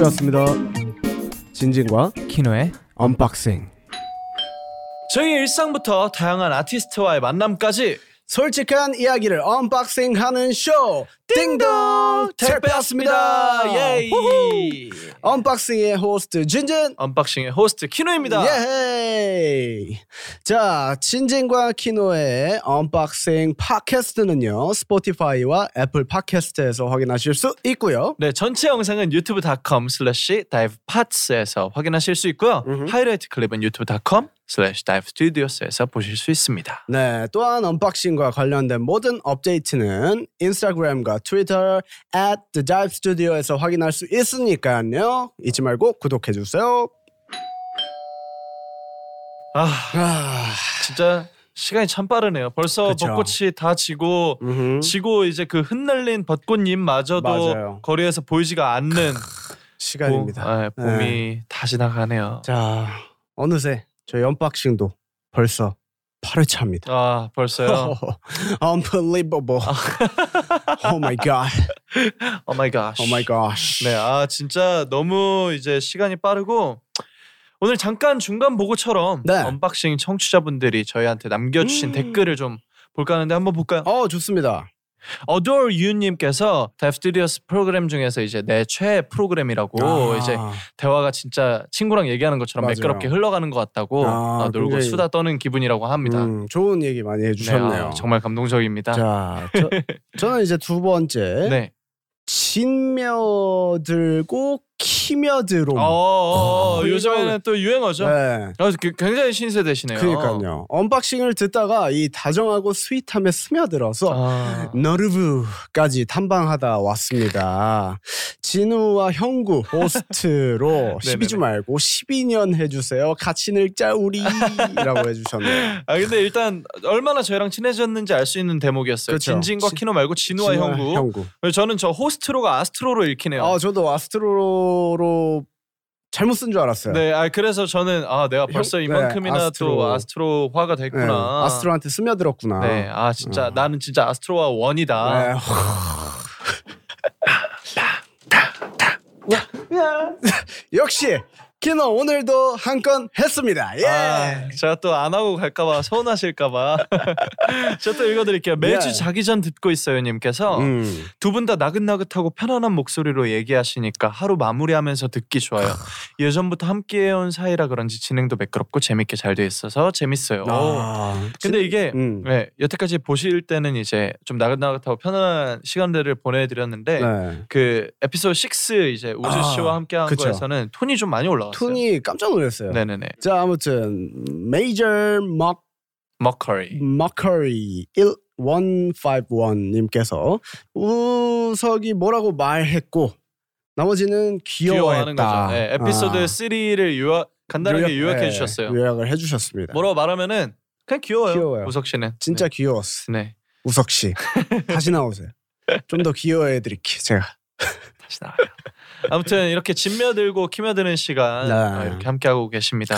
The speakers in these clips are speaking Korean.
택배였습니다. 진진과 키노의 unboxing. 저희 일상부터 다양한 아티스트와의 만남까지 솔직한 이야기를 unboxing하는 쇼 띵동 택배였습니다. 예이 unboxing의 호스트 진진. unboxing의 호스트 키노입니다. 예헤이. 자, 진진과 키노의 unboxing 팟캐스트는요. Spotify와 Apple Podcasts에서 확인하실 수 있고요. 네, 전체 영상은 Dive Pods에서 확인하실 수 있고요. 음흠. 하이라이트 클립은 YouTube.com slash Dive Studios에서 보실 수 있습니다. 네, 또한 unboxing과 관련된 모든 업데이트는 Instagram과 Twitter at the dive studio에서 확인할 수 있으니까요. 잊지 말고 구독해 주세요. 아, 아, 진짜 시간이 참 빠르네요. 벌써 그쵸. 벚꽃이 다 지고 음흠. 지고 이제 그 흩날린 벚꽃잎마저도 맞아요. 거리에서 보이지가 않는 시간입니다. 봄, 아, 봄이 다 지나가네요. 자, 어느새 저희 unboxing도 벌써 8회차입니다. 아 벌써요. Unbelievable. oh my god. Oh my god. Oh my gosh. 네, 아 진짜 너무 이제 시간이 빠르고 오늘 잠깐 중간 보고처럼 네. unboxing 청취자분들이 저희한테 남겨주신 음. 댓글을 좀 볼까 하는데 한번 볼까요? 어, 좋습니다. 어도어 유님께서 데프티리어스 프로그램 중에서 이제 내 최애 프로그램이라고 아, 이제 대화가 진짜 친구랑 얘기하는 것처럼 맞아요. 매끄럽게 흘러가는 것 같다고 아, 어, 놀고 굉장히- 수다 떠는 기분이라고 합니다. 음, 좋은 얘기 많이 네, 해주셨네요. 아, 정말 감동적입니다. 자, 저, 저는 이제 두 번째 네. 진며들고 키며드로. 어, 어, 어, 어, 요즘에는 또 유행어죠. 네. 아, 그- 굉장히 신세대시네요. 그러니까요. unboxing을 듣다가 이 다정하고 sweet함에 스며들어서 아. 너르브까지 탐방하다 왔습니다. 진우와 형구 호스트로 12주 네네네. 말고 12년 해주세요. 같이 늙자 우리라고 해주셨네요. 아 근데 일단 얼마나 저희랑 친해졌는지 알 수 있는 대목이었어요. 그쵸. 진진과 지- 키노 말고 진우와 형구. 형구. 그래서 저는 저 호스트로가 아스트로로 읽히네요. 아 저도 아스트로로 잘못 쓴 줄 알았어요. 네, 아 그래서 저는 아 내가 벌써 형- 네, 이만큼이나 아스트로. 또 아스트로화가 네, 됐구나. 아스트로한테 스며들었구나. 네, 아 진짜 어. 나는 진짜 아스트로와 원이다. 네. 역시 키노 오늘도 한 건 했습니다. 예. 아, 제가 또 안 하고 갈까봐 서운하실까봐. 저또 읽어드릴게요. 매주 예. 자기 전 듣고 있어요님께서 음. 두분 다 나긋나긋하고 편안한 목소리로 얘기하시니까 하루 마무리하면서 듣기 좋아요. 예전부터 함께해온 사이라 그런지 진행도 매끄럽고 재밌게 잘 돼 있어서 재밌어요. 아, 근데 이게 음. 네, 여태까지 보실 때는 이제 좀 나긋나긋하고 편안한 시간들을 보내드렸는데 네. 그 에피소드 6 이제 우주 아, 씨와 함께한 그쵸. 거에서는 톤이 좀 많이 올라왔어요. 톤이 깜짝 놀랐어요. 네네네. 자 아무튼 메이저 막 머커리. 머커리 1151님께서 우석이 뭐라고 말했고 나머지는 귀여워했다. 네, 에피소드 아, 3를 요약 간단하게 요약- 요약해 네, 주셨어요. 요약을 해 주셨습니다. 뭐라고 말하면은 그냥 귀여워요. 귀여워요. 우석 씨는 진짜 귀여웠어. 네. 네. 우석 씨 다시 나오세요. 좀 더 귀여워해 드릴게요. 제가. 다시 나와요. 아무튼 이렇게 진며들고 키며드는 시간 네. 어, 이렇게 함께 하고 계십니다.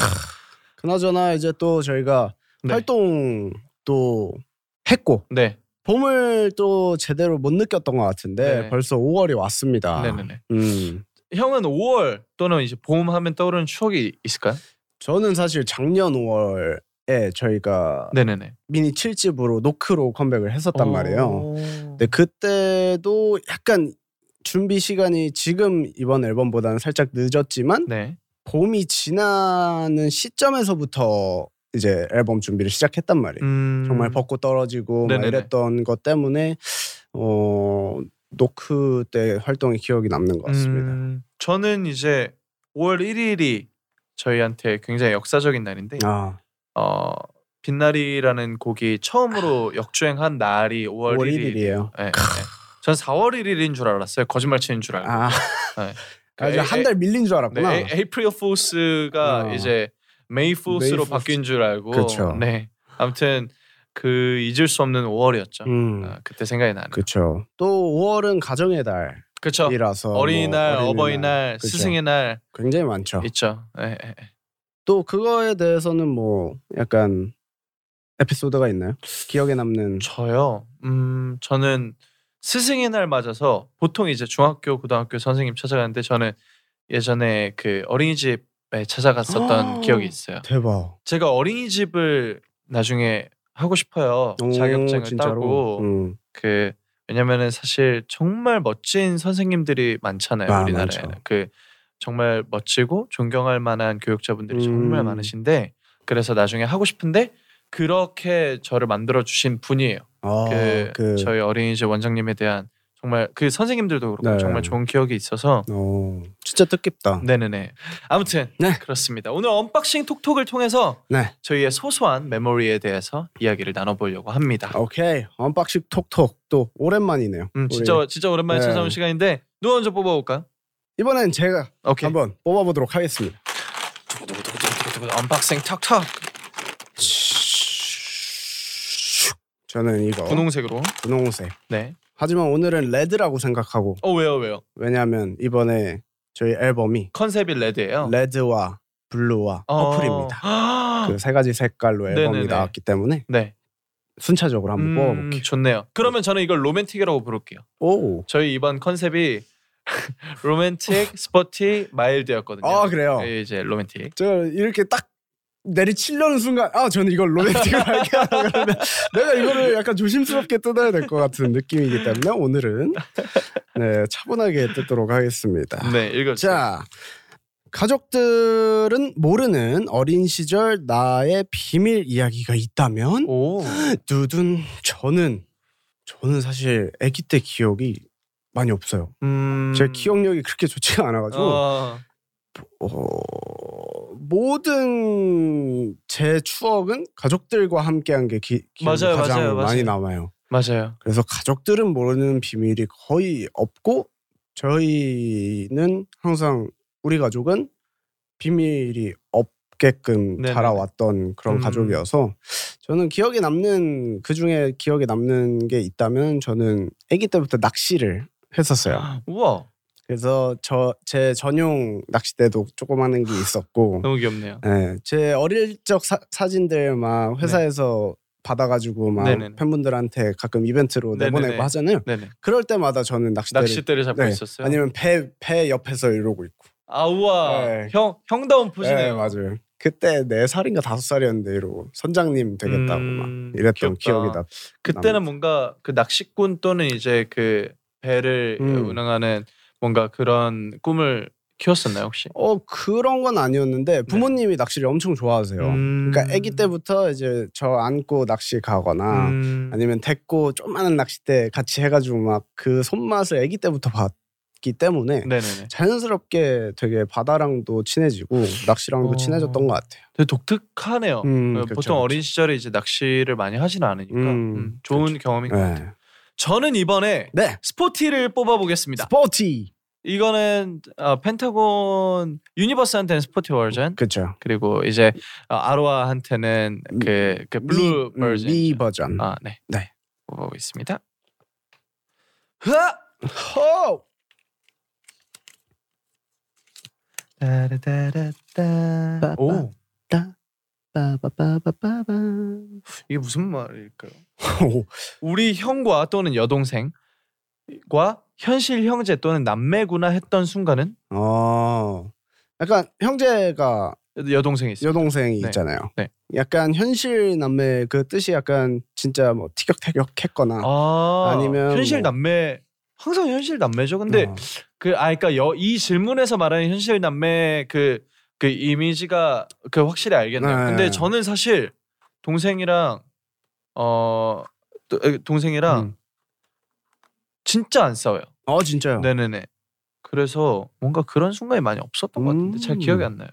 그나저나 이제 또 저희가 네. 활동 또 했고 네. 봄을 또 제대로 못 느꼈던 것 같은데 네. 벌써 5월이 왔습니다. 네네네. 음, 형은 5월 또는 이제 봄 하면 떠오르는 추억이 있을까요? 저는 사실 작년 5월에 저희가 네네네. 미니 7집으로 노크로 컴백을 했었단 말이에요. 오. 근데 그때도 약간 준비 시간이 지금 이번 앨범보다는 살짝 늦었지만 네. 봄이 지나는 시점에서부터 이제 앨범 준비를 시작했단 말이에요. 음. 정말 벚꽃 떨어지고 막. 이랬던 것 때문에 어 노크 때 활동이 기억이 남는 것 같습니다. 음, 저는 이제 5월 1일이 저희한테 굉장히 역사적인 날인데 아 어 빛날이라는 곡이 처음으로 역주행한 날이 5월, 5월 1일. 1일이에요. 네, 네. 전 4월 1일인 줄 알았어요. 거짓말 치는 줄 알고. 아, 네. 아 한달 밀린 줄 네, 알았구나. 에, 에이프릴 풀스가 어. 이제 메이 메이 바뀐 줄 알고. 그쵸. 네. 아무튼 그 잊을 수 없는 5월이었죠. 음, 아, 그때 생각이 나네요. 그렇죠. 또 5월은 가정의 그렇죠. 달이라서 어린이날, 뭐 어버이날, 그쵸. 스승의 날 굉장히 많죠. 있죠. 예, 예, 예. 또 그거에 대해서는 뭐 약간 에피소드가 있나요? 기억에 남는 저요. 음, 저는 스승의 날 맞아서 보통 이제 중학교, 고등학교 선생님 찾아가는데 저는 예전에 그 어린이집에 찾아갔었던 기억이 있어요. 대박. 제가 어린이집을 나중에 하고 싶어요. 오, 자격증을 진짜로? 따고 음. 그 왜냐면은 사실 정말 멋진 선생님들이 많잖아요 아, 우리나라에는 많죠. 그 정말 멋지고 존경할 만한 교육자분들이 정말 음. 많으신데 그래서 나중에 하고 싶은데 그렇게 저를 만들어 주신 분이에요. 아, 그, 그 저희 어린이집 원장님에 대한 정말 그 선생님들도 그렇고 네. 정말 좋은 기억이 있어서 어, 진짜 뜻깊다. 네네네 아무튼 네. 그렇습니다. 오늘 언박싱 톡톡을 통해서 네. 저희의 소소한 메모리에 대해서 이야기를 나눠보려고 합니다. 오케이. 언박싱 톡톡 또 오랜만이네요. 음, 우리 진짜 진짜 오랜만에 네. 찾아온 시간인데 누가 먼저 뽑아볼까요? 이번엔 제가 오케이. 한번 뽑아보도록 하겠습니다. 두구두구두구두구두구, 언박싱 톡톡 저는 이거 분홍색으로. 분홍색. 네. 하지만 오늘은 red라고 생각하고 어 왜요 왜요? 왜냐하면 이번에 저희 앨범이 컨셉이 red예요. Red와 blue와 어. purple입니다. 아, 그세 가지 색깔로 앨범이 네네네. 나왔기 때문에 네. 순차적으로 한번 음, 뽑아볼게요. 좋네요. 그러면 저는 이걸 romantic이라고 부를게요. 오. 저희 이번 컨셉이 romantic, sporty, mild였거든요. 아 그래요. 예, 이제 로맨틱. 저 이렇게 딱 내리치려는 순간 아 저는 이걸 로맨틱을 할게 그러면 내가 이거를 약간 조심스럽게 뜯어야 될 것 같은 느낌이기 때문에 오늘은 네 차분하게 뜯도록 하겠습니다. 네, 읽어 주세요. 자 가족들은 모르는 어린 시절 나의 비밀 이야기가 있다면 오. 두둔 저는 저는 사실 아기 때 기억이 많이 없어요. 음. 제 기억력이 그렇게 좋지가 않아가지고 어, 어, 모든 제 추억은 가족들과 함께한 게 기, 맞아요, 가장 맞아요, 많이 맞아요. 남아요. 맞아요. 그래서 가족들은 모르는 비밀이 거의 없고 저희는 항상 우리 가족은 비밀이 없게끔 네네네. 자라왔던 그런 음. 가족이어서 저는 기억에 남는 그 중에 기억에 남는 게 있다면 저는 아기 때부터 낚시를 했었어요. 우와. 그래서 저 제 전용 낚싯대도 조그마한 게 있었고, 너무 귀엽네요. 예, 제 어릴 적 사, 사진들 막 회사에서 받아가지고 막 네. 네네네. 팬분들한테 가끔 이벤트로 네네네. 내보내고 하잖아요. 네네. 그럴 때마다 저는 낚싯대를 낚싯대를 잡고 네. 있었어요. 아니면 배 배 옆에서 이러고 있고. 아 우와. 네. 형 형다운 포즈네요. 네, 맞아요. 그때 네 살인가 다섯 살이었는데 이러고 선장님 되겠다고 음, 막 이랬던 귀엽다. 기억이 나. 그때는 뭔가 그 낚시꾼 또는 이제 그 배를 음. 운항하는 뭔가 그런 꿈을 키웠었나요 혹시? 어 그런 건 아니었는데 부모님이 낚시를 엄청 좋아하세요. 네. 음. 그러니까 아기 때부터 이제 저 안고 낚시 가거나 음. 아니면 데리고 조그마한 낚싯대 같이 해가지고 막 그 손맛을 아기 때부터 봤기 때문에 네네네. 자연스럽게 되게 바다랑도 친해지고 낚시랑도 어. 친해졌던 것 같아요. 되게 독특하네요. 음, 어, 그쵸, 보통 그쵸. 어린 시절에 이제 낚시를 많이 하지는 않으니까 음, 음, 좋은 경험인 것 같아요. 네. 저는 이번에 네. sporty를 뽑아보겠습니다. Sporty. 이거는 어, 펜타곤 유니버스한테는 sporty 버전 그렇죠. 그리고 이제 어, 아로아한테는 그, 그 블루 미, 음, 버전 me 버전. 아, 네. 네. 뽑아보겠습니다. 흐아! 호! 따라따라따. 오, 빠바바바바바. 이게 무슨 말일까요? 오, 우리 형과 또는 여동생과 현실 형제 또는 남매구나 했던 순간은 어, 약간 형제가 여동생이 있어요. 여동생이 네. 있잖아요. 네. 약간 현실 남매 그 뜻이 약간 진짜 뭐 티격태격했거나 아, 현실 뭐- 남매 항상 현실 남매죠. 근데 어, 그아 그러니까 여, 이 질문에서 말하는 현실 남매 그그 이미지가 그 확실히 알겠네요. 네. 근데 저는 사실 동생이랑 어 동생이랑 음. 진짜 안 싸워요. 어 진짜요. 네네네. 그래서 뭔가 그런 순간이 많이 없었던 것 같은데 잘 음. 기억이 안 나요.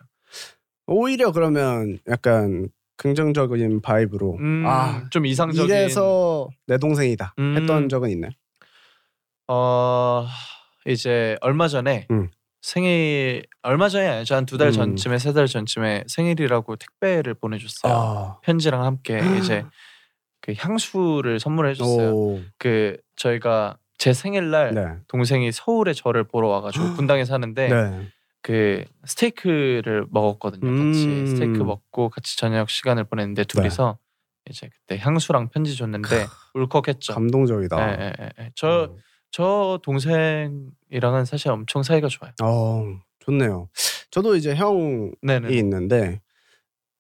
오히려 그러면 약간 긍정적인 바이브로 음, 아좀 이상적인 이래서 내 동생이다 음. 했던 적은 있나요? 어 이제 얼마 전에 음. 생일 얼마 전이 아니죠 한 두달 음. 전쯤에 세달 전쯤에 생일이라고 택배를 보내줬어요. 아, 편지랑 함께 이제 그 향수를 선물해 줬어요. 오, 그 저희가 제 생일날 네, 동생이 서울에 저를 보러 와가지고 분당에 사는데 네, 그 스테이크를 먹었거든요. 같이 음. 네. 스테이크 먹고 같이 저녁 시간을 보냈는데 둘이서 이제 그때 향수랑 편지 줬는데 울컥했죠. 감동적이다. 예, 예, 예, 예. 저, 저 동생이랑은 사실 엄청 사이가 좋아요. 어, 좋네요. 저도 이제 형이 네네. 있는데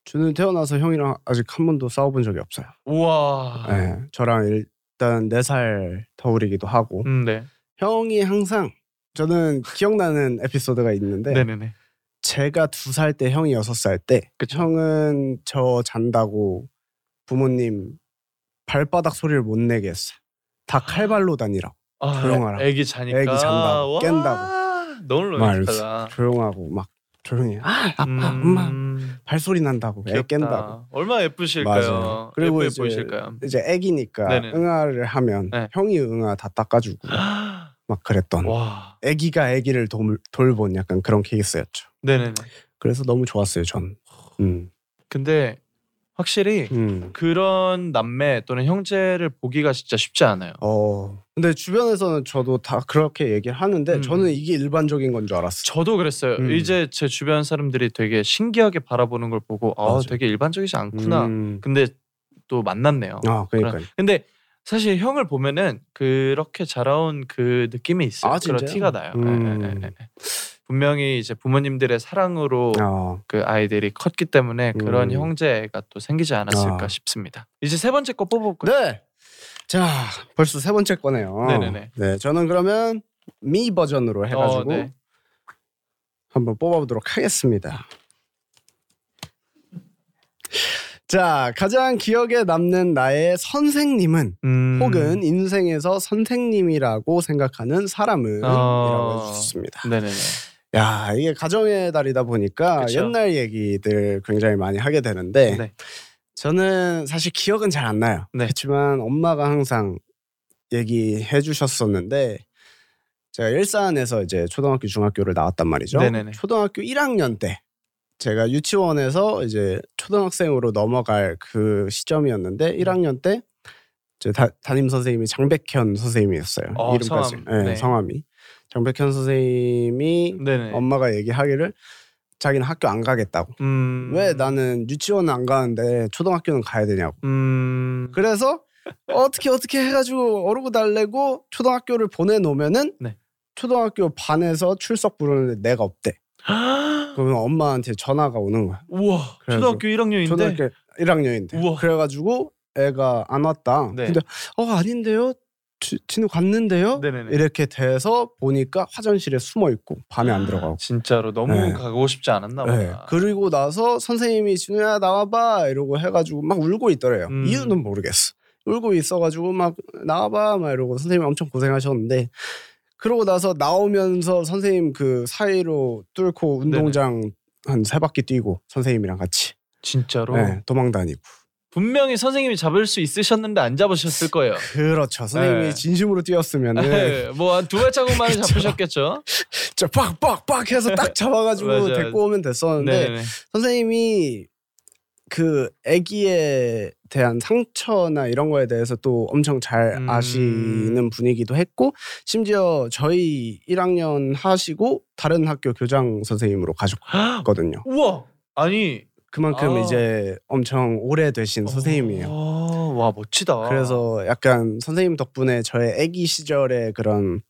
저는 태어나서 형이랑 아직 한 번도 싸워본 적이 없어요. 우와. 네, 저랑 일단 4살 터울이기도 하고 음, 네. 형이 항상 저는 기억나는 에피소드가 있는데 네네네. 제가 두 살 때 형이 여섯 살때 그쵸. 형은 저 잔다고 부모님 발바닥 소리를 못 내게 했어요. 다 칼발로 다니라고 아, 조용하라. 애기 자니까. 애기 잔다고, 와, 깬다고. 너무 막 로맨틱하다. 조용하고 막 조용히 아 아빠 엄마 음, 발소리 난다고 애 귀엽다. 깬다고 얼마나 예쁘실까요? 맞아요. 그리고 예쁘게 이제 보이실까요? 이제 애기니까 네네. 응아를 하면 네. 형이 응아 다 닦아주고 막 그랬던 와. 애기가 애기를 돌, 돌본 약간 그런 케이스였죠. 네네네. 그래서 너무 좋았어요 전. 음, 근데 확실히 음. 그런 남매 또는 형제를 보기가 진짜 쉽지 않아요. 어. 근데 주변에서는 저도 다 그렇게 얘기를 하는데 음. 저는 이게 일반적인 건 줄 알았어요. 저도 그랬어요. 음. 이제 제 주변 사람들이 되게 신기하게 바라보는 걸 보고 아, 맞아요. 되게 일반적이지 않구나. 음. 근데 또 만났네요. 아, 그러니까. 근데 사실 형을 보면은 그렇게 자라온 그 느낌이 있어요. 아, 그런? 티가 나요. 예, 예, 예. 분명히 이제 부모님들의 사랑으로 어. 그 아이들이 컸기 때문에 그런 음. 형제가 또 생기지 않았을까 아. 싶습니다. 이제 세 번째 거 뽑아볼까요? 네. 자, 벌써 세 번째 거네요. 네네네. 네, 저는 그러면 미 버전으로 해가지고 어, 네. 한번 뽑아보도록 하겠습니다. 자, 가장 기억에 남는 나의 선생님은 음. 혹은 인생에서 선생님이라고 생각하는 사람은 어. 이라고 해주셨습니다. 네네네. 야, 이게 가정의 달이다 보니까 그쵸. 옛날 얘기들 굉장히 많이 하게 되는데 네. 저는 사실 기억은 잘 안 나요. 네. 그렇지만 엄마가 항상 얘기해 주셨었는데 제가 일산에서 이제 초등학교 중학교를 나왔단 말이죠. 네네네. 초등학교 1학년 때 제가 유치원에서 이제 초등학생으로 넘어갈 그 시점이었는데 1학년 때 제 담임 선생님이 장백현 선생님이었어요. 어, 이름까지. 성함. 네, 네. 성함이 장백현 선생님이 네네. 엄마가 얘기하기를 자기는 학교 안 가겠다고. 음. 왜 나는 유치원은 안 가는데 초등학교는 가야 되냐고. 음. 그래서 어떻게 어떻게 해가지고 어르고 달래고 초등학교를 보내놓으면은 네. 초등학교 반에서 출석 부르는데 내가 없대. 그러면 엄마한테 전화가 오는 거야. 우와. 초등학교 1학년인데. 초등학교 1학년인데. 우와. 그래가지고 애가 안 왔다. 네. 근데 어 아닌데요? 지- 진우 갔는데요? 네네네. 이렇게 돼서 보니까 화장실에 숨어 있고 밤에 안 들어가고. 진짜로 너무 네. 가고 싶지 않았나 네. 보다. 그리고 나서 선생님이 진우야 나와봐 이러고 해가지고 막 울고 있더래요. 음. 이유는 모르겠어. 울고 있어가지고 막 나와봐 막 이러고 선생님 엄청 고생하셨는데 그러고 나서 나오면서 선생님 그 사이로 뚫고 운동장 한 세 바퀴 뛰고 선생님이랑 같이 진짜로. 네, 도망 다니고 분명히 선생님이 잡을 수 있으셨는데 안 잡으셨을 거예요. 그렇죠. 선생님이 네. 진심으로 뛰었으면은 네. 뭐한 두 발자국만에 그쵸. 잡으셨겠죠. 진짜 빡빡빡 해서 딱 잡아가지고 맞아요. 데리고 오면 됐었는데 네네. 선생님이 그 아기에 대한 상처나 이런 거에 대해서 또 엄청 잘 음. 아시는 분이기도 했고 심지어 저희 1학년 하시고 다른 학교 교장 선생님으로 가셨거든요. 우와. 아니 그만큼 아. 이제 엄청 오래되신 선생님이에요. 어, 와 멋지다. 그래서 약간 선생님 덕분에 저의 아기 시절의 그런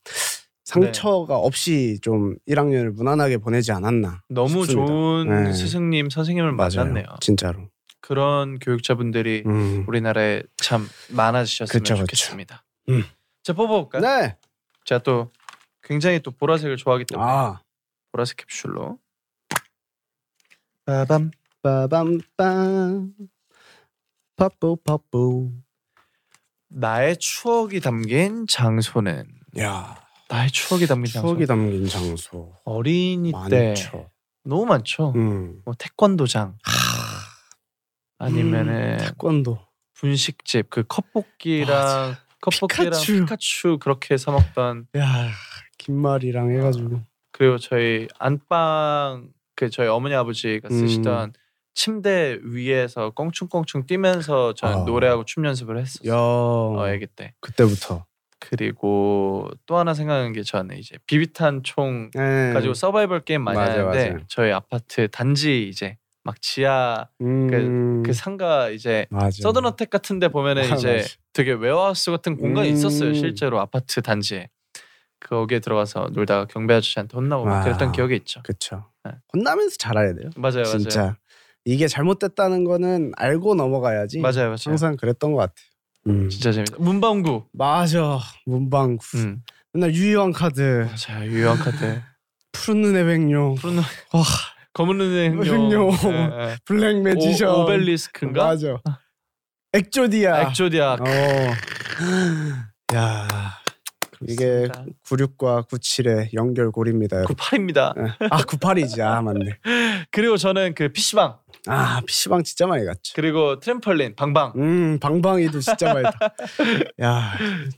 상처가 네. 없이 좀 1학년을 무난하게 보내지 않았나. 너무 싶습니다. 좋은 네. 스승님 선생님을 맞아요. 만났네요. 진짜로. 그런 교육자분들이 음. 우리나라에 참 많아지셨으면 그쵸, 그쵸. 좋겠습니다. 음. 자 뽑아볼까요? 네. 제가 또 굉장히 또 보라색을 좋아하기 때문에 아. 보라색 캡슐로 빠밤 빠밤빰 파뿌 파뿌 나의 추억이 담긴 장소는 야 나의 추억이 담긴 추억이 장소 담긴 장소 어린이 때 많죠. 너무 많죠. 음. 뭐 태권도장 아니면은 음, 태권도 분식집 그 컵볶이랑 맞아. 컵볶이랑 피카츄. 피카츄. 그렇게 사 먹던 야 김말이랑 해가지고 그리고 저희 안방 그 저희 어머니 아버지가 음. 쓰시던 침대 위에서 깡충깡충 뛰면서 저는 아. 노래하고 춤 연습을 했었어요. 야 어, 아기 때. 그때부터 그리고 또 하나 생각나는 게 저는 이제 비비탄 총 네. 가지고 서바이벌 게임 많이 맞아요, 하는데 맞아요. 저희 아파트 단지 이제 막 지하 음, 그 상가 이제 맞아. 서든어택 같은데 보면은 아, 이제 맞아. 되게 warehouse 같은 공간이 음. 있었어요 실제로 아파트 단지에 거기에 들어가서 놀다가 경비 아저씨한테 혼나고 막 아. 그랬던 기억이 있죠. 그쵸. 네. 혼나면서 잘해야 돼요. 맞아요, 진짜 맞아요, 이게 잘못됐다는 거는 알고 넘어가야지. 맞아요, 맞아요. 항상 그랬던 것 같아요. 음. 진짜 재밌다. 문방구. 맞아. 문방구. 음. 맨날 유희왕 카드, 맞아요. 유희왕 카드. 푸른 눈의 백룡, 푸른 눈, 와, 검은 눈의 흑룡. 흑룡. 예, 예. 블랙 매지션, 오, 오벨리스크인가? 맞아. 엑조디아. 엑조디아. 어. 야, 이게 96과 97의 연결고리입니다. 여러분. 98입니다. 예. 아, 98이지. 아, 맞네. 그리고 저는 그 PC방 아, PC방 진짜 많이 갔죠. 그리고 트램펄린 방방. 음, 방방이도 진짜 많이 다. 야,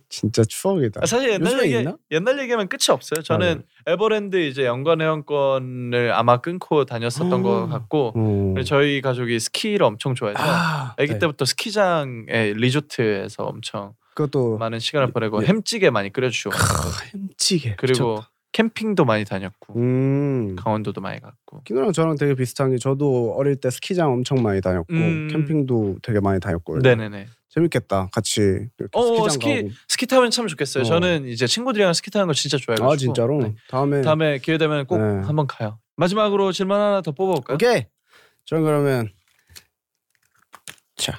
진짜 추억이다. 아, 사실 옛날 얘기 있나? 옛날 얘기하면 끝이 없어요. 저는 에버랜드 이제 연간 회원권을 아마 끊고 다녔었던 어. 것 같고 어. 그리고 저희 가족이 스키를 엄청 좋아해서 아, 아기 네. 때부터 스키장에 리조트에서 엄청 그것도 많은 시간을 보내고 예. 햄찌개 많이 끓여주시고 햄찌개. 그리고 미쳤다. 캠핑도 많이 다녔고 음. 강원도도 많이 갔고 키노랑 저랑 되게 비슷한 게 저도 어릴 때 스키장 엄청 많이 다녔고 음. 캠핑도 되게 많이 다녔고 네네네 재밌겠다 같이 어, 스키장 스키- 가고 스키 타면 참 좋겠어요 어. 저는 이제 친구들이랑 스키 타는 거 진짜 좋아해가지고 아 진짜로 네. 다음에 다음에 기회 되면 꼭 네. 한번 가요 마지막으로 질문 하나 더 뽑아볼까요? 오케이 저는 그러면 자.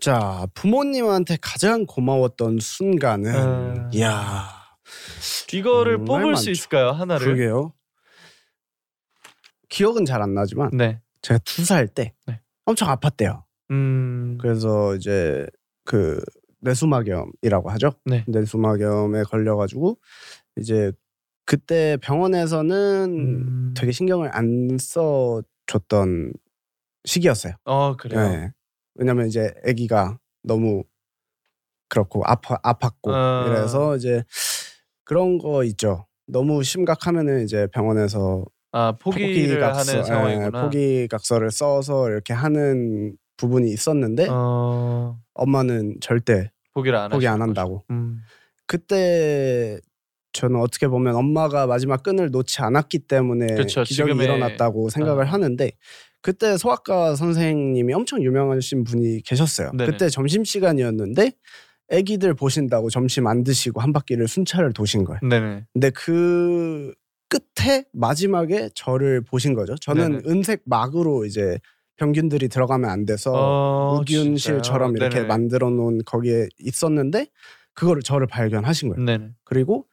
자 부모님한테 가장 고마웠던 순간은 음. 이야 이거를 뽑을 수 많죠. 있을까요 하나를? 그러게요 기억은 잘 안 나지만 네. 제가 두 살 때 네. 엄청 아팠대요 음. 그래서 이제 그 뇌수막염이라고 하죠. 네. 뇌수막염에 걸려가지고 이제 그때 병원에서는 음. 되게 신경을 안 써줬던 시기였어요. 어 그래요. 네. 왜냐면 이제 아기가 너무 그렇고 아파 아팠고 어. 이래서 이제 그런 거 있죠. 너무 심각하면은 이제 병원에서 아 포기를 포기각서, 하는 예, 상황이구나. 포기각서를 써서 이렇게 하는 부분이 있었는데 어 엄마는 절대 포기를 안 포기 안 한다고. 음. 그때 저는 어떻게 보면 엄마가 마지막 끈을 놓지 않았기 때문에 그쵸, 기적이 일어났다고 생각을 어. 하는데 그때 소아과 선생님이 엄청 유명하신 분이 계셨어요. 네네. 그때 점심 시간이었는데 아기들 보신다고 점심 안 드시고 한 바퀴를 순찰을 도신 거예요. 네네. 근데 그 끝에 마지막에 저를 보신 거죠. 저는 네네. 은색 막으로 이제 병균들이 들어가면 안 돼서 어, 우균실처럼? 이렇게 네네. 만들어 놓은 거기에 있었는데 그거를 저를 발견하신 거예요. 네네. 그리고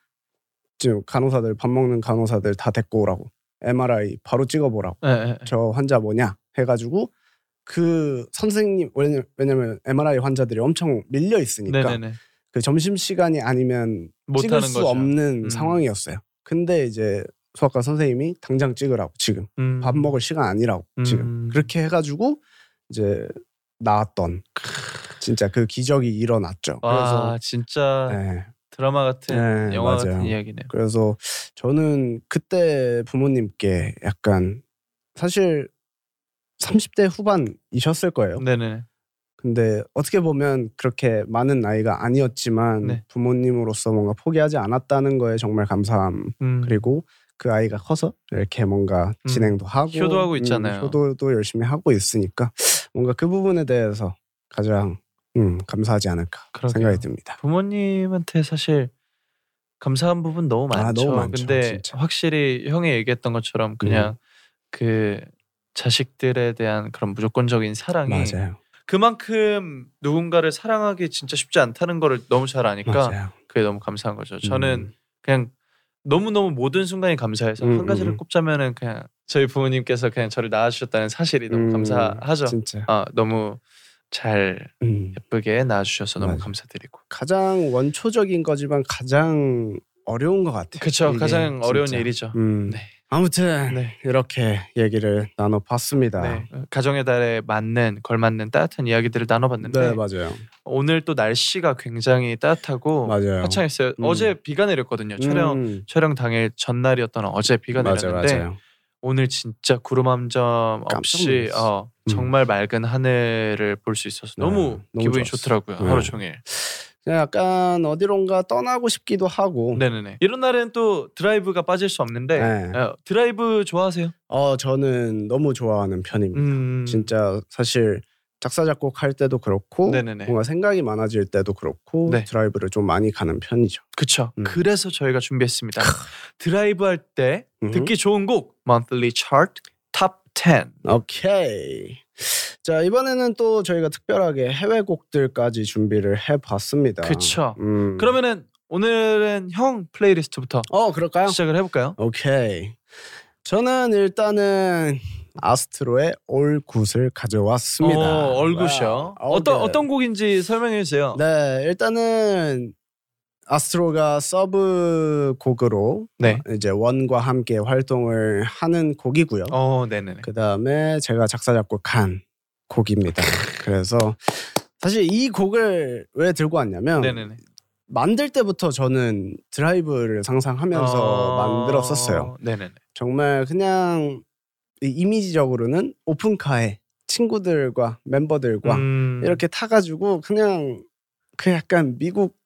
지금 간호사들 밥 먹는 간호사들 다 데리고 오라고 MRI 바로 찍어보라고 예. 저 환자 뭐냐 해가지고 그 선생님 왜냐, 왜냐면 MRI 환자들이 엄청 밀려 있으니까 네네네. 그 점심 시간이 아니면 못 찍을 수 거죠. 없는 음. 상황이었어요. 근데 이제 소아과 선생님이 당장 찍으라고 지금 음. 밥 먹을 시간 아니라고 지금 음. 그렇게 해가지고 이제 나왔던 진짜 그 기적이 일어났죠. 와 진짜 그래서 네, 드라마 같은 네, 영화 맞아요. 같은 이야기네요. 그래서 저는 그때 부모님께 약간 사실 30대 후반이셨을 거예요. 네네. 근데 어떻게 보면 그렇게 많은 나이가 아니었지만 네. 부모님으로서 뭔가 포기하지 않았다는 거에 정말 감사함 음. 그리고 그 아이가 커서 이렇게 뭔가 음. 진행도 하고 효도하고 있잖아요. 효도도 열심히 하고 있으니까 뭔가 그 부분에 대해서 가장 음, 감사하지 않을까 그러게요. 생각이 듭니다. 부모님한테 사실 감사한 부분 너무 아, 많죠. 너무 많죠, 근데 진짜. 확실히 형이 얘기했던 것처럼 그냥 그 자식들에 대한 그런 무조건적인 사랑이 맞아요. 그만큼 누군가를 사랑하기 진짜 쉽지 않다는 거를 너무 잘 아니까 맞아요. 그게 너무 감사한 거죠. 저는 음. 그냥 너무 너무 모든 순간이 감사해서 음, 한 가지를 음. 꼽자면은 그냥 저희 부모님께서 그냥 저를 낳아주셨다는 사실이 너무 음, 감사하죠. 진짜. 아 너무 잘 음. 예쁘게 낳아주셔서 너무 맞아. 감사드리고. 가장 원초적인 거지만 가장 어려운 것 같아요. 이게 가장 어려운 진짜. 일이죠. 음. 네. 아무튼 네. 이렇게 얘기를 나눠봤습니다. 네. 가정의 달에 맞는 걸맞는 따뜻한 이야기들을 나눠봤는데 네, 맞아요. 오늘 또 날씨가 굉장히 따뜻하고 맞아요. 화창했어요. 음. 어제 비가 내렸거든요. 촬영 음, 촬영 당일 전날이었던 어제 비가 맞아요, 내렸는데 맞아요. 오늘 진짜 구름 한 점 없이 놀랐어. 어, 정말 맑은 하늘을 볼 수 있어서 너무, 너무 기분이 좋았어. 좋더라고요. 네. 하루 종일. 약간 어디론가 떠나고 싶기도 하고. 네네네. 이런 날은 또 드라이브가 빠질 수 없는데 네. 어, 드라이브 좋아하세요? 어 저는 너무 좋아하는 편입니다. 음, 진짜 사실 작사 작곡 할 때도 그렇고 네네네. 뭔가 생각이 많아질 때도 그렇고 네. 드라이브를 좀 많이 가는 편이죠. 그쵸. 음. 그래서 저희가 준비했습니다. 드라이브 할때 음. 듣기 좋은 곡 Monthly Chart Top 10. 오케이. 자 이번에는 또 저희가 특별하게 해외 곡들까지 준비를 해봤습니다. 그쵸. 음. 그러면은 오늘은 형 playlist부터 어 그럴까요? 시작을 해볼까요? 오케이. 저는 일단은 아스트로의 All Good을 가져왔습니다. 어, All Good이요. 어떤. 어떤 곡인지 설명해 주세요. 네, 일단은 아스트로가 서브 곡으로 네. 이제 ONE과 함께 활동을 하는 곡이고요. 어, 네네네. 그 다음에 제가 작사 작곡한 곡입니다. 그래서 사실 이 곡을 왜 들고 왔냐면 네네네. 만들 때부터 저는 드라이브를 상상하면서 어, 만들었었어요. 네네네. 정말 그냥 이 이미지적으로는 오픈카에 친구들과 멤버들과 음, 이렇게 타가지고 그냥 그 약간 미국의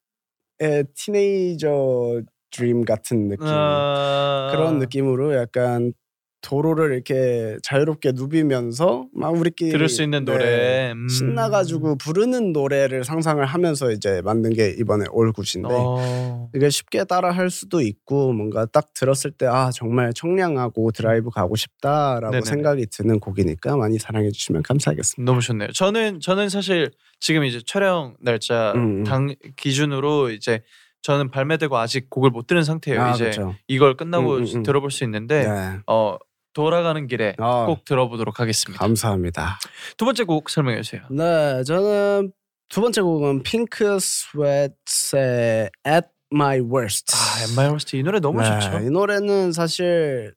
티네이저 드림 같은 느낌. 아, 그런 느낌으로 약간 도로를 이렇게 자유롭게 누비면서 막 우리끼리 들을 수 있는 네, 노래. 음. 신나가지고 부르는 노래를 상상을 하면서 이제 만든 게 이번에 올 굿인데 어, 이게 쉽게 따라 할 수도 있고 뭔가 딱 들었을 때 아 정말 청량하고 드라이브 가고 싶다라고 네네네. 생각이 드는 곡이니까 많이 사랑해 주시면 감사하겠습니다. 너무 좋네요. 저는 저는 사실 지금 이제 촬영 날짜 음, 음. 당 기준으로 이제 저는 발매되고 아직 곡을 못 들은 상태예요. 아 이제 그렇죠. 이걸 끝나고 음, 음, 음. 들어볼 수 있는데 네. 어 돌아가는 길에 아, 꼭 들어보도록 하겠습니다. 감사합니다. 두 번째 곡 설명해 주세요. 네, 저는 두 번째 곡은 핑크 스웨트의 At My Worst. 아, At My Worst 이 노래 너무 네, 좋죠. 이 노래는 사실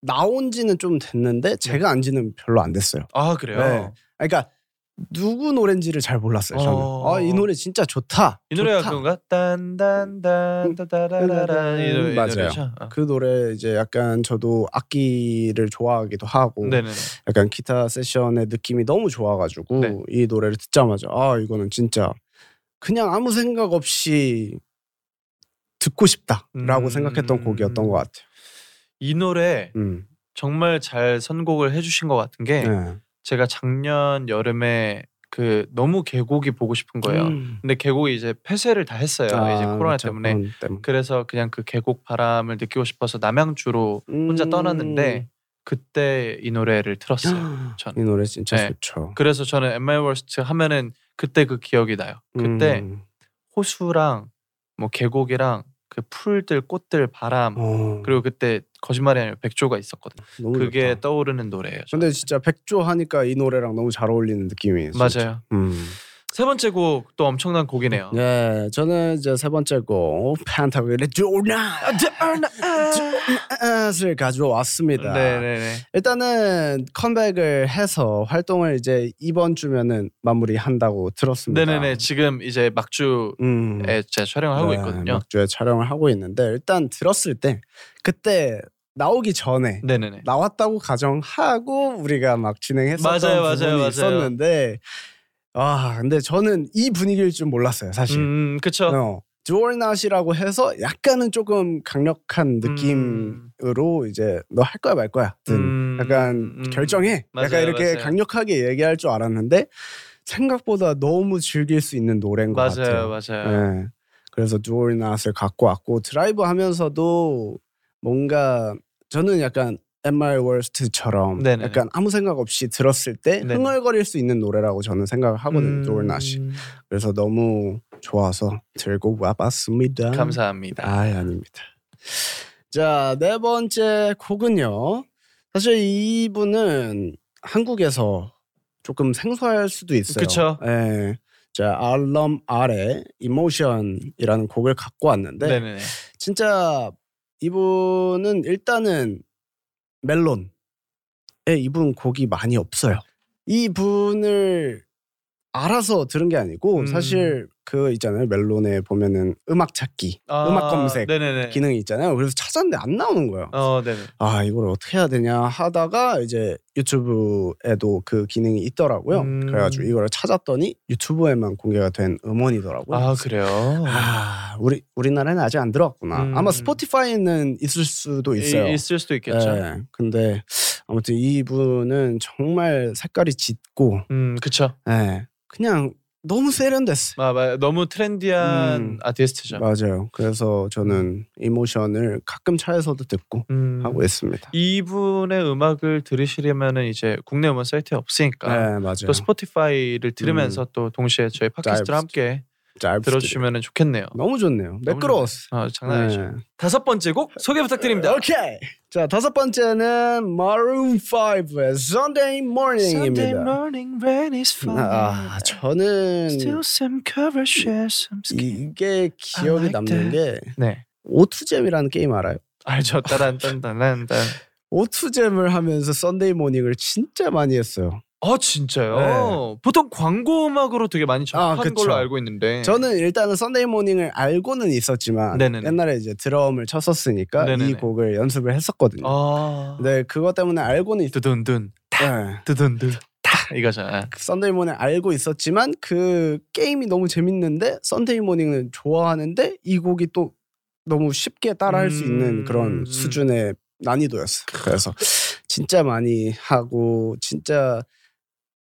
나온 지는 좀 됐는데 제가 안 지는 별로 안 됐어요. 아 그래요. 네. 그러니까 누구 노래인지를 잘 몰랐어요. 저는. 어. 아, 이 노래 진짜 좋다. 이 노래가 좋다. 그건가? 딴딴딴 따다라라 이 노래 이 맞아요. 아. 그 노래 이제 약간 저도 악기를 좋아하기도 하고 네네네. 약간 기타 세션의 느낌이 너무 좋아가지고 네. 이 노래를 듣자마자 아 이거는 진짜 그냥 아무 생각 없이 듣고 싶다라고 음. 생각했던 곡이었던 것 같아요. 이 노래 음. 정말 잘 선곡을 해주신 것 같은 게 네. 제가 작년 여름에 그 너무 계곡이 보고 싶은 거예요. 음. 근데 계곡이 이제 폐쇄를 다 했어요. 아, 이제 코로나 그쵸, 때문에. 때문에. 그래서 그냥 그 계곡 바람을 느끼고 싶어서 남양주로 혼자 음. 떠났는데 그때 이 노래를 틀었어요. 전. 이 노래 진짜 네. 좋죠. 그래서 저는 At My Worst 하면은 그때 그 기억이 나요. 그때 음. 호수랑 뭐 계곡이랑 그 풀들, 꽃들, 바람 어, 그리고 그때 거짓말이 아니라 백조가 있었거든요. 그게 좋다. 떠오르는 노래예요. 저는. 근데 진짜 백조 하니까 이 노래랑 너무 잘 어울리는. 진짜. 맞아요. 음. 세 번째 곡 또 엄청난 곡이네요. 네, 저는 이제 세 번째 곡 펜타곤의 조나 을 가져왔습니다. 네네네. 일단은 컴백을 해서 활동을 이제 이번 주면은 마무리한다고 들었습니다. 네네네. 지금 이제 막주에 음, 제가 촬영을 하고 네, 있거든요. 막주에 촬영을 하고 있는데 일단 들었을 때 그때 나오기 전에 네네네. 나왔다고 가정하고 우리가 막 진행했었던 맞아요, 맞아요, 부분이 맞아요. 있었는데 아 근데 저는 이 분위기일 줄 몰랐어요 사실. 음, 그쵸. 어, 듀얼낫이라고 해서 약간은 조금 강력한 느낌으로 이제 너 할 거야 말 거야. 든 음, 약간 음. 결정해. 맞아요, 약간 이렇게 맞아요. 강력하게 얘기할 줄 알았는데 생각보다 너무 즐길 수 있는 노래인 것 맞아요, 같아요. 맞아요. 네. 그래서 듀얼낫을 갖고 왔고 드라이브 하면서도 뭔가 저는 약간 MR 월스트처럼 네네네. 약간 아무 생각 없이 들었을 때 네네. 흥얼거릴 수 있는 노래라고 저는 생각을 하거든요. 음, 듀얼낫이. 그래서 너무 좋아서 들고 와봤습니다. 감사합니다. 아, 아닙니다. 자, 네 번째 곡은요. 사실 이분은 한국에서 조금 생소할 수도 있어요. 그쵸. 예. 자, 알럼 아래 이모션이라는 곡을 갖고 왔는데 네네네. 진짜 이분은 일단은 멜론에 이분 곡이 많이 없어요. 이분을 알아서 들은 게 아니고 음. 사실 그 있잖아요 멜론에 보면은 음악 찾기, 아, 음악 검색 네네네. 기능이 있잖아요. 그래서 찾았는데 안 나오는 거예요. 어. 아 이걸 어떻게 해야 되냐 하다가 이제 유튜브에도 그 기능이 있더라고요. 음. 그래가지고 이걸 찾았더니 유튜브에만 공개가 된 음원이더라고요. 아, 그래요. 아, 우리 우리나라에는 아직 안 들어왔구나. 음. 아마 스포티파이는 있을 수도 있어요. 이- 있을 수도 있겠죠. 네, 근데 아무튼 이분은 정말 색깔이 짙고 음, 그쵸. 예. 그냥 너무 세련됐어. 아, 맞 너무 트렌디한 음. 아티스트죠. 맞아요. 그래서 저는 이모션을 가끔 차에서도 듣고 음, 하고 있습니다. 이분의 음악을 들으시려면은 이제 국내 음원 사이트에 없으니까 네, 맞아요. 또 스포티파이를 들으면서 또 동시에 저희 팟캐스트를 짧- 함께 잘 들어주시면 좋겠네요. 너무 좋네요. 매끄러웠어. 아, 장난 아니죠. 네. 다섯 번째 곡 소개 부탁드립니다. 오케이. 자 다섯 번째는 Maroon 5의 Sunday Morning입니다. Sunday morning rain is falling. 아 저는 Steal some covers share some skin. 이게 기억이 I like 남는 게 네. 오투잼이라는 게임 알아요? 알죠. 따란딴딴딴 딴. 오투잼을 하면서 Sunday Morning을 진짜 많이 했어요. 아 진짜요? 보통 광고 음악으로 되게 많이 접한 아, 그쵸. 걸로 알고 있는데. 저는 일단은 Sunday Morning을 알고는 있었지만 네네네. 옛날에 이제 드럼을 쳤었으니까 네네네. 이 곡을 연습을 했었거든요. 아. 네, 그것 때문에 알고는 있... 드든든 네. 타 이거잖아. Sunday Morning 알고 있었지만 그 게임이 너무 재밌는데 Sunday Morning을 좋아하는데 이 곡이 또 너무 쉽게 따라할 수 있는 음, 그런 음. 수준의 난이도였어. 그래서 진짜 많이 하고 진짜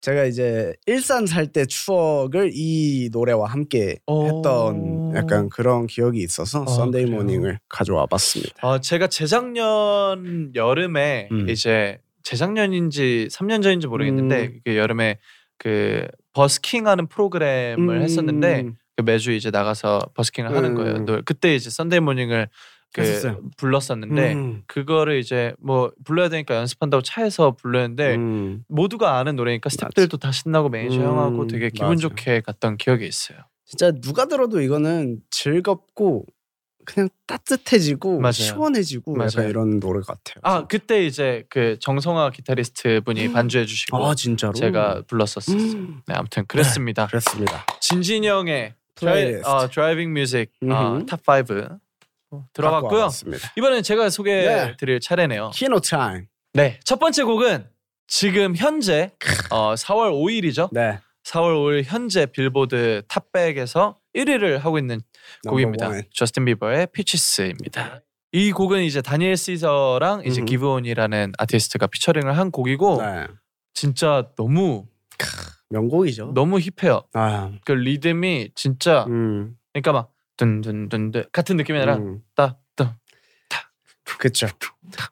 제가 이제 일산 살 때 추억을 이 노래와 함께 오. 했던 약간 그런 기억이 있어서 아, Sunday 그래요? Morning을 가져와 봤습니다. 어, 제가 재작년 여름에 음. 이제 재작년인지 3년 전인지 모르겠는데 음. 그 여름에 그 버스킹하는 프로그램을 음, 했었는데 그 매주 이제 나가서 버스킹을 하는 음. 거예요. 또 그때 이제 Sunday Morning을 그 했었어요. 불렀었는데 음, 그거를 이제 뭐 불러야 되니까 연습한다고 차에서 불렀는데 음. 모두가 아는 노래니까 스태프들도 다 신나고 매니저 음, 형하고 되게 기분 맞아. 좋게 갔던 기억이 있어요. 진짜 누가 들어도 이거는 즐겁고 그냥 따뜻해지고 맞아요. 시원해지고 맞아요. 약간 이런 노래 같아요. 아 그때 이제 그 정성화 기타리스트 분이 반주해 주시고 아, 진짜로? 제가 불렀었어요. 음, 네 아무튼 그랬습니다. 그렇습니다. 진진영의 드라이, 플레이리스트. 어, driving music 어, 음흠. top 5 들어봤고요. 습니다 이번엔 제가 소개해 네. 드릴 차례네요. 키노 타임. 네. 첫 번째 곡은 지금 현재 어, 4월 5일이죠. 네. 4월 5일 현재 빌보드 탑백에서 1위를 하고 있는 곡입니다. 저스틴 비버의 Peaches입니다. 이 곡은 이제 다니엘 시저랑 이제. 기브온이라는 아티스트가 피처링을 한 곡이고 네. 진짜 너무 명곡이죠. 너무 hip해요. 아, 그 리듬이 진짜 음, 그러니까 막 든든든든 같은 느낌이 아니라 음, 따따 그쵸.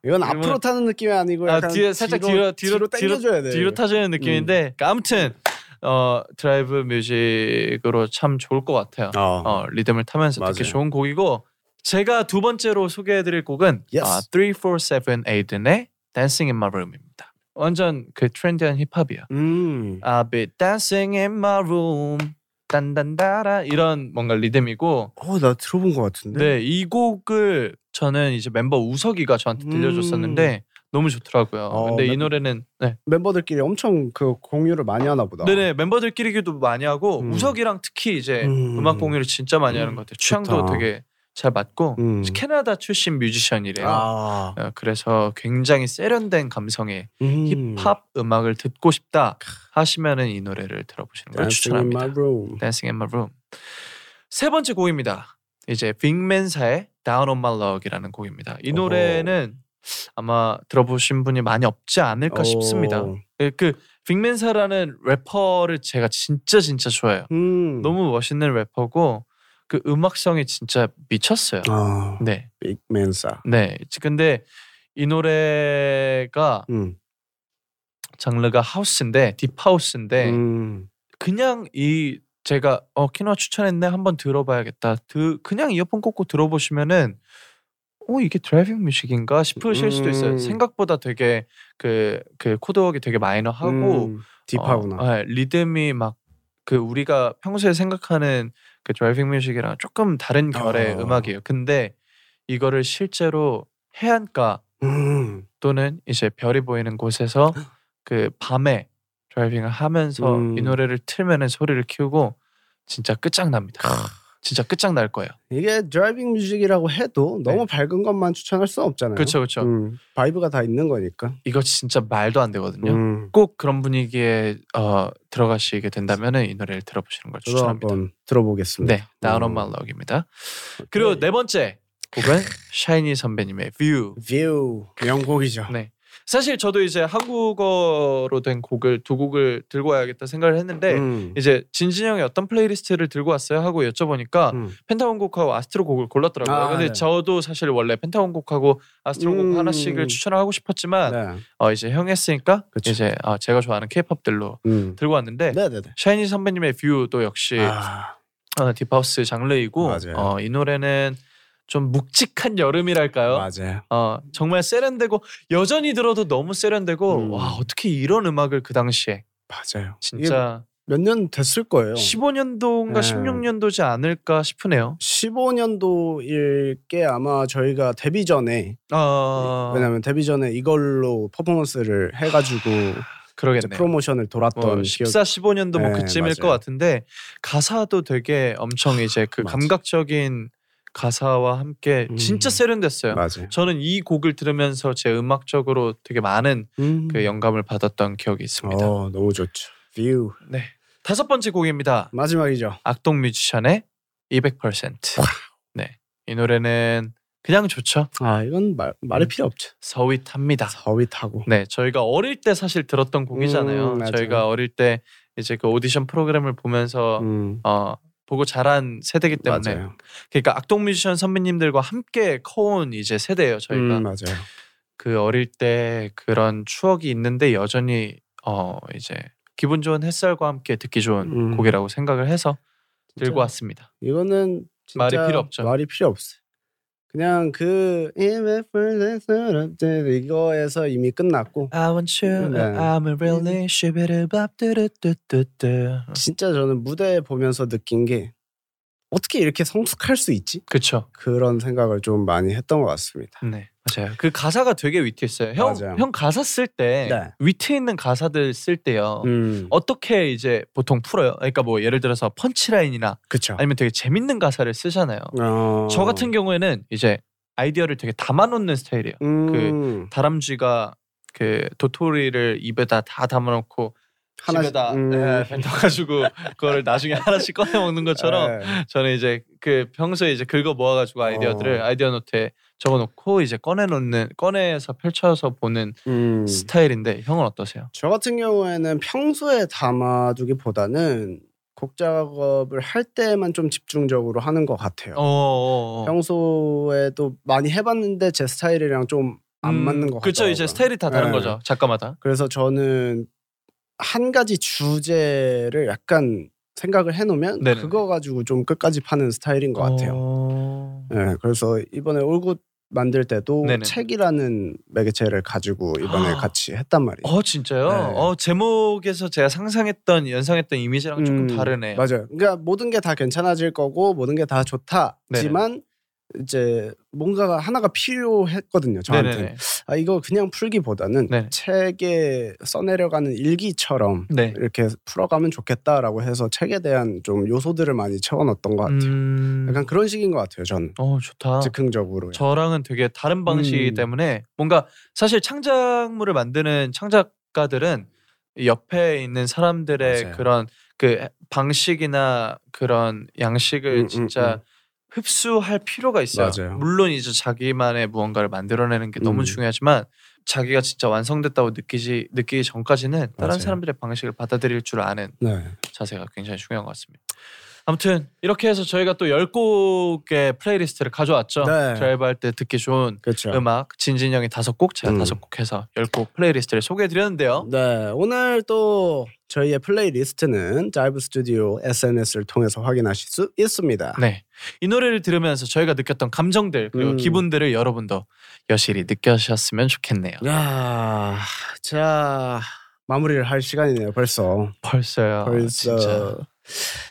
이건 앞으로 타는 느낌이 아니고 아, 약간 뒤에 살짝 뒤로 뒤로 뒤로 당겨줘야 돼. 뒤로 타지는 느낌인데 그러니까 아무튼 어 드라이브 music으로 참 좋을 것 같아요. 어. 어 리듬을 타면서 듣기 맞아요. 좋은 곡이고 제가 두 번째로 소개해드릴 곡은 Yes. 아, 347 에이든의 Dancing in My Room입니다. 완전 그 트렌디한 힙합이야. 음. I'll be dancing in my room 딴딴따라 이런 뭔가 리듬이고 어, 나 들어본 것 같은데. 네 이 곡을 저는 이제 멤버 우석이가 저한테 들려줬었는데 너무 좋더라고요. 어, 근데 이 멤- 노래는 네. 멤버들끼리 엄청 그 공유를 많이 하나 보다. 네네 멤버들끼리도 많이 하고 음. 우석이랑 특히 이제 음. 음. 악 공유를 진짜 많이 하는 음, 것 같아요. 취향도 좋다. 되게 잘 맞고 음. 캐나다 출신 뮤지션이래요. 아. 어, 그래서 굉장히 세련된 감성의 음. 힙합 음악을 듣고 싶다 하시면은 이 노래를 들어보시는 걸 추천합니다. Dancing in My Room. 세 번째 곡입니다. 이제 빅맨사의 Down on My Luck이라는 곡입니다. 이. 노래는 아마 들어보신 분이 많이 없지 않을까 싶습니다. 어. 예, 그 빅맨사라는 래퍼를 제가 진짜 진짜 좋아해요. 음. 너무 멋있는 래퍼고 그 음악성이 진짜 미쳤어요. 아, 네, 빅맨사. 네. 근데 이 노래가 음. 장르가 house인데 deep house인데 음. 그냥 이 제가 어 키노 추천했네 한번 들어봐야겠다. 드, 그냥 이어폰 꽂고 들어보시면은 어 이게 driving music인가 싶으실 수도 있어요. 음. 생각보다 되게 그그 코드웍이 되게 마이너하고 음. deep하구나. 어, 네, 리듬이 막 그 우리가 평소에 생각하는 그 driving music이랑 조금 다른 결의 어. 음악이에요. 근데 이거를 실제로 해안가 음. 또는 이제 별이 보이는 곳에서 그 밤에 driving을 하면서 음. 이 노래를 틀면은 소리를 키우고 진짜 끝장납니다. 진짜 끝장날 거예요. 이게 driving music이라고 해도 너무 밝은 것만 추천할 수 없잖아요. 그렇죠, 그렇죠. 음, vibe가 다 있는 거니까. 이거 진짜 말도 안 되거든요. 음, 꼭 그런 분위기에 어, 들어가시게 된다면은 이 노래를 들어보시는 걸 추천합니다. 들어보겠습니다. 네, Down on 음. My Luck입니다. 그리고 네 번째 곡은 샤이니 선배님의 View. View 명곡이죠. 네, 사실 저도 이제 한국어로 된 곡을 두 곡을 들고 와야겠다 생각을 했는데 음. 이제 진진 형이 어떤 playlist를 들고 왔어요 하고 여쭤보니까 음. 펜타곤 곡하고 아스트로 곡을 골랐더라고요. 아, 근데 네. 저도 사실 원래 펜타곤 곡하고 아스트로 곡 음. 하나씩을 추천을 하고 싶었지만 네. 어 이제 형이 했으니까 그쵸. 이제 어, 제가 좋아하는 케이팝들로 음. 들고 왔는데 네네네. 샤이니 선배님의 View도 역시 아, 어, 딥하우스 장르이고. 어, 이 노래는 좀 묵직한 여름이랄까요? 맞아요. 어, 정말 세련되고 여전히 들어도 너무 세련되고 음. 와 어떻게 이런 음악을 그 당시에 맞아요. 진짜 몇 년 됐을 거예요. 15년도인가 네. 16년도지 않을까 싶으네요. 15년도일 게 아마 저희가 데뷔 전에 아 왜냐면 데뷔 전에 이걸로 퍼포먼스를 해가지고 그러겠네. 프로모션을 돌았던 뭐 기억. 14, 15년도 뭐 네, 그쯤일 것 맞아요. 같은데 가사도 되게 엄청 이제 그. 감각적인 가사와 함께 음. 진짜 세련됐어요. 맞아요. 저는 이 곡을 들으면서 제 음악적으로 되게 많은 음. 그 영감을 받았던 기억이 있습니다. 어 너무 좋죠. View 네. 다섯 번째 곡입니다. 마지막이죠. 악동 뮤지션의 200%. 네. 이 노래는 그냥 좋죠. 아 이건 말 말이 음. 필요 없죠. sweet합니다. sweet하고. 네, 저희가 어릴 때 사실 들었던 곡이잖아요. 음. 저희가 어릴 때 이제 그 오디션 프로그램을 보면서 음, 어 보고 자란 세대이기 때문에 맞아요. 그러니까 악동 뮤지션 선배님들과 함께 커온 이제 세대예요. 저희가 음, 맞아요. 그 어릴 때 그런 추억이 있는데 여전히 어 이제 기분 좋은 햇살과 함께 듣기 좋은 음. 곡이라고 생각을 해서 들고 왔습니다. 이거는 말이 필요 없죠. 말이 필요 없어요. 그냥 그 이거에서 이미 끝났고 I want you, 네. I'm a really shibirubabdurudududu. 진짜 저는 무대 보면서 느낀 게 어떻게 이렇게 성숙할 수 있지? 그쵸. 그런 생각을 좀 많이 했던 것 같습니다. 네 맞아요. 그 가사가 되게 위트했어요. 형, 맞아요. 형 가사 쓸때 네. 위트 있는 가사들 쓸 때요. 음, 어떻게 이제 보통 풀어요? 그러니까 뭐 예를 들어서 punchline이나 그쵸. 아니면 되게 재밌는 가사를 쓰잖아요. 어, 저 같은 경우에는 이제 아이디어를 되게 담아놓는 스타일이에요. 음, 다람쥐가 그 도토리를 입에다 다 담아놓고 집에다 음. 네, 뱉어가지고 그거를 나중에 하나씩 꺼내 먹는 것처럼 네. 저는 이제 그 평소에 이제 긁어 모아가지고 아이디어들을 어. 아이디어 노트에 적어놓고 이제 꺼내놓는 꺼내서 펼쳐서 보는 음. 스타일인데 형은 어떠세요? 저 같은 경우에는 평소에 담아두기보다는 곡 작업을 할 때만 좀 집중적으로 하는 것 같아요. 어, 어, 어. 평소에도 많이 해봤는데 제 스타일이랑 좀안 음, 맞는 것 같아요. 그쵸 이제 스타일이 다 다른 네. 거죠 작가마다. 그래서 저는 한 가지 주제를 약간 생각을 해놓으면 네네네. 그거 가지고 좀 끝까지 파는 스타일인 것 같아요. 어... 네, 그래서 이번에 올굿 만들 때도 네네. 책이라는 매개체를 가지고 이번에 아. 같이 했단 말이에요. 어 진짜요? 네. 어 제목에서 제가 상상했던 연상했던 이미지랑 조금 음, 다르네요. 맞아요. 그러니까 모든 게 다 괜찮아질 거고 모든 게 다 좋다지만 이제 뭔가가 하나가 필요했거든요. 저한테. 네네네. 아 이거 그냥 풀기보다는 네. 책에 써내려가는 일기처럼 네. 이렇게 풀어가면 좋겠다라고 해서 책에 대한 좀 요소들을 많이 채워넣었던 것 같아요. 음... 약간 그런 식인 것 같아요. 전어 좋다. 즉흥적으로. 저랑은 되게 다른 방식이기 음. 때문에 뭔가 사실 창작물을 만드는 창작가들은 이 옆에 있는 사람들의 맞아요. 그런 그 방식이나 그런 양식을 음, 음, 진짜 음. 흡수할 필요가 있어요. 맞아요. 물론 이제 자기만의 무언가를 만들어내는 게 너무 음. 중요하지만 자기가 진짜 완성됐다고 느끼지 느끼기 전까지는 다른 맞아요. 사람들의 방식을 받아들일 줄 아는 네. 자세가 굉장히 중요한 것 같습니다. 아무튼 이렇게 해서 저희가 또 10곡의 playlist를 가져왔죠. 네. 드라이브 할 때 듣기 좋은 그렇죠. 음악 진진 형이 다섯 곡, 제가 음. 다섯 곡 해서 10곡 playlist를 소개해 드렸는데요. 네, 오늘 또 저희의 playlist는 자이브 스튜디오 SNS를 통해서 확인하실 수 있습니다. 네. 이 노래를 들으면서 저희가 느꼈던 감정들 그리고 음. 기분들을 여러분도 여실히 느끼셨으면 좋겠네요. 야, 자 마무리를 할 시간이네요. 벌써. 벌써요. 벌써. 아, 진짜.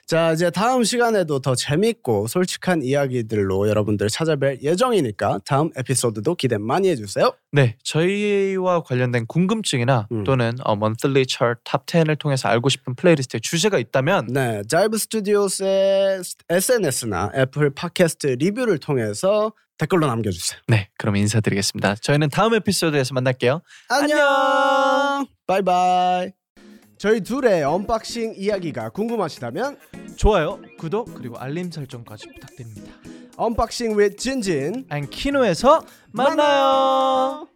자 이제 다음 시간에도 더 재밌고 솔직한 이야기들로 여러분들 찾아뵐 예정이니까 다음 에피소드도 기대 많이 해주세요. 네, 저희와 관련된 궁금증이나 음. 또는 어, monthly chart Top 10을 통해서 알고 싶은 playlist의 주제가 있다면 네, 자이브 스튜디오스의 SNS나 애플 팟캐스트 리뷰를 통해서 댓글로 남겨주세요. 네, 그럼 인사드리겠습니다. 저희는 다음 에피소드에서 만날게요. 안녕. Bye bye. 저희 둘의 unboxing 이야기가 궁금하시다면 좋아요, 구독 그리고 알림 설정까지 부탁드립니다. Unboxing with 진진 and 키노에서 만나요.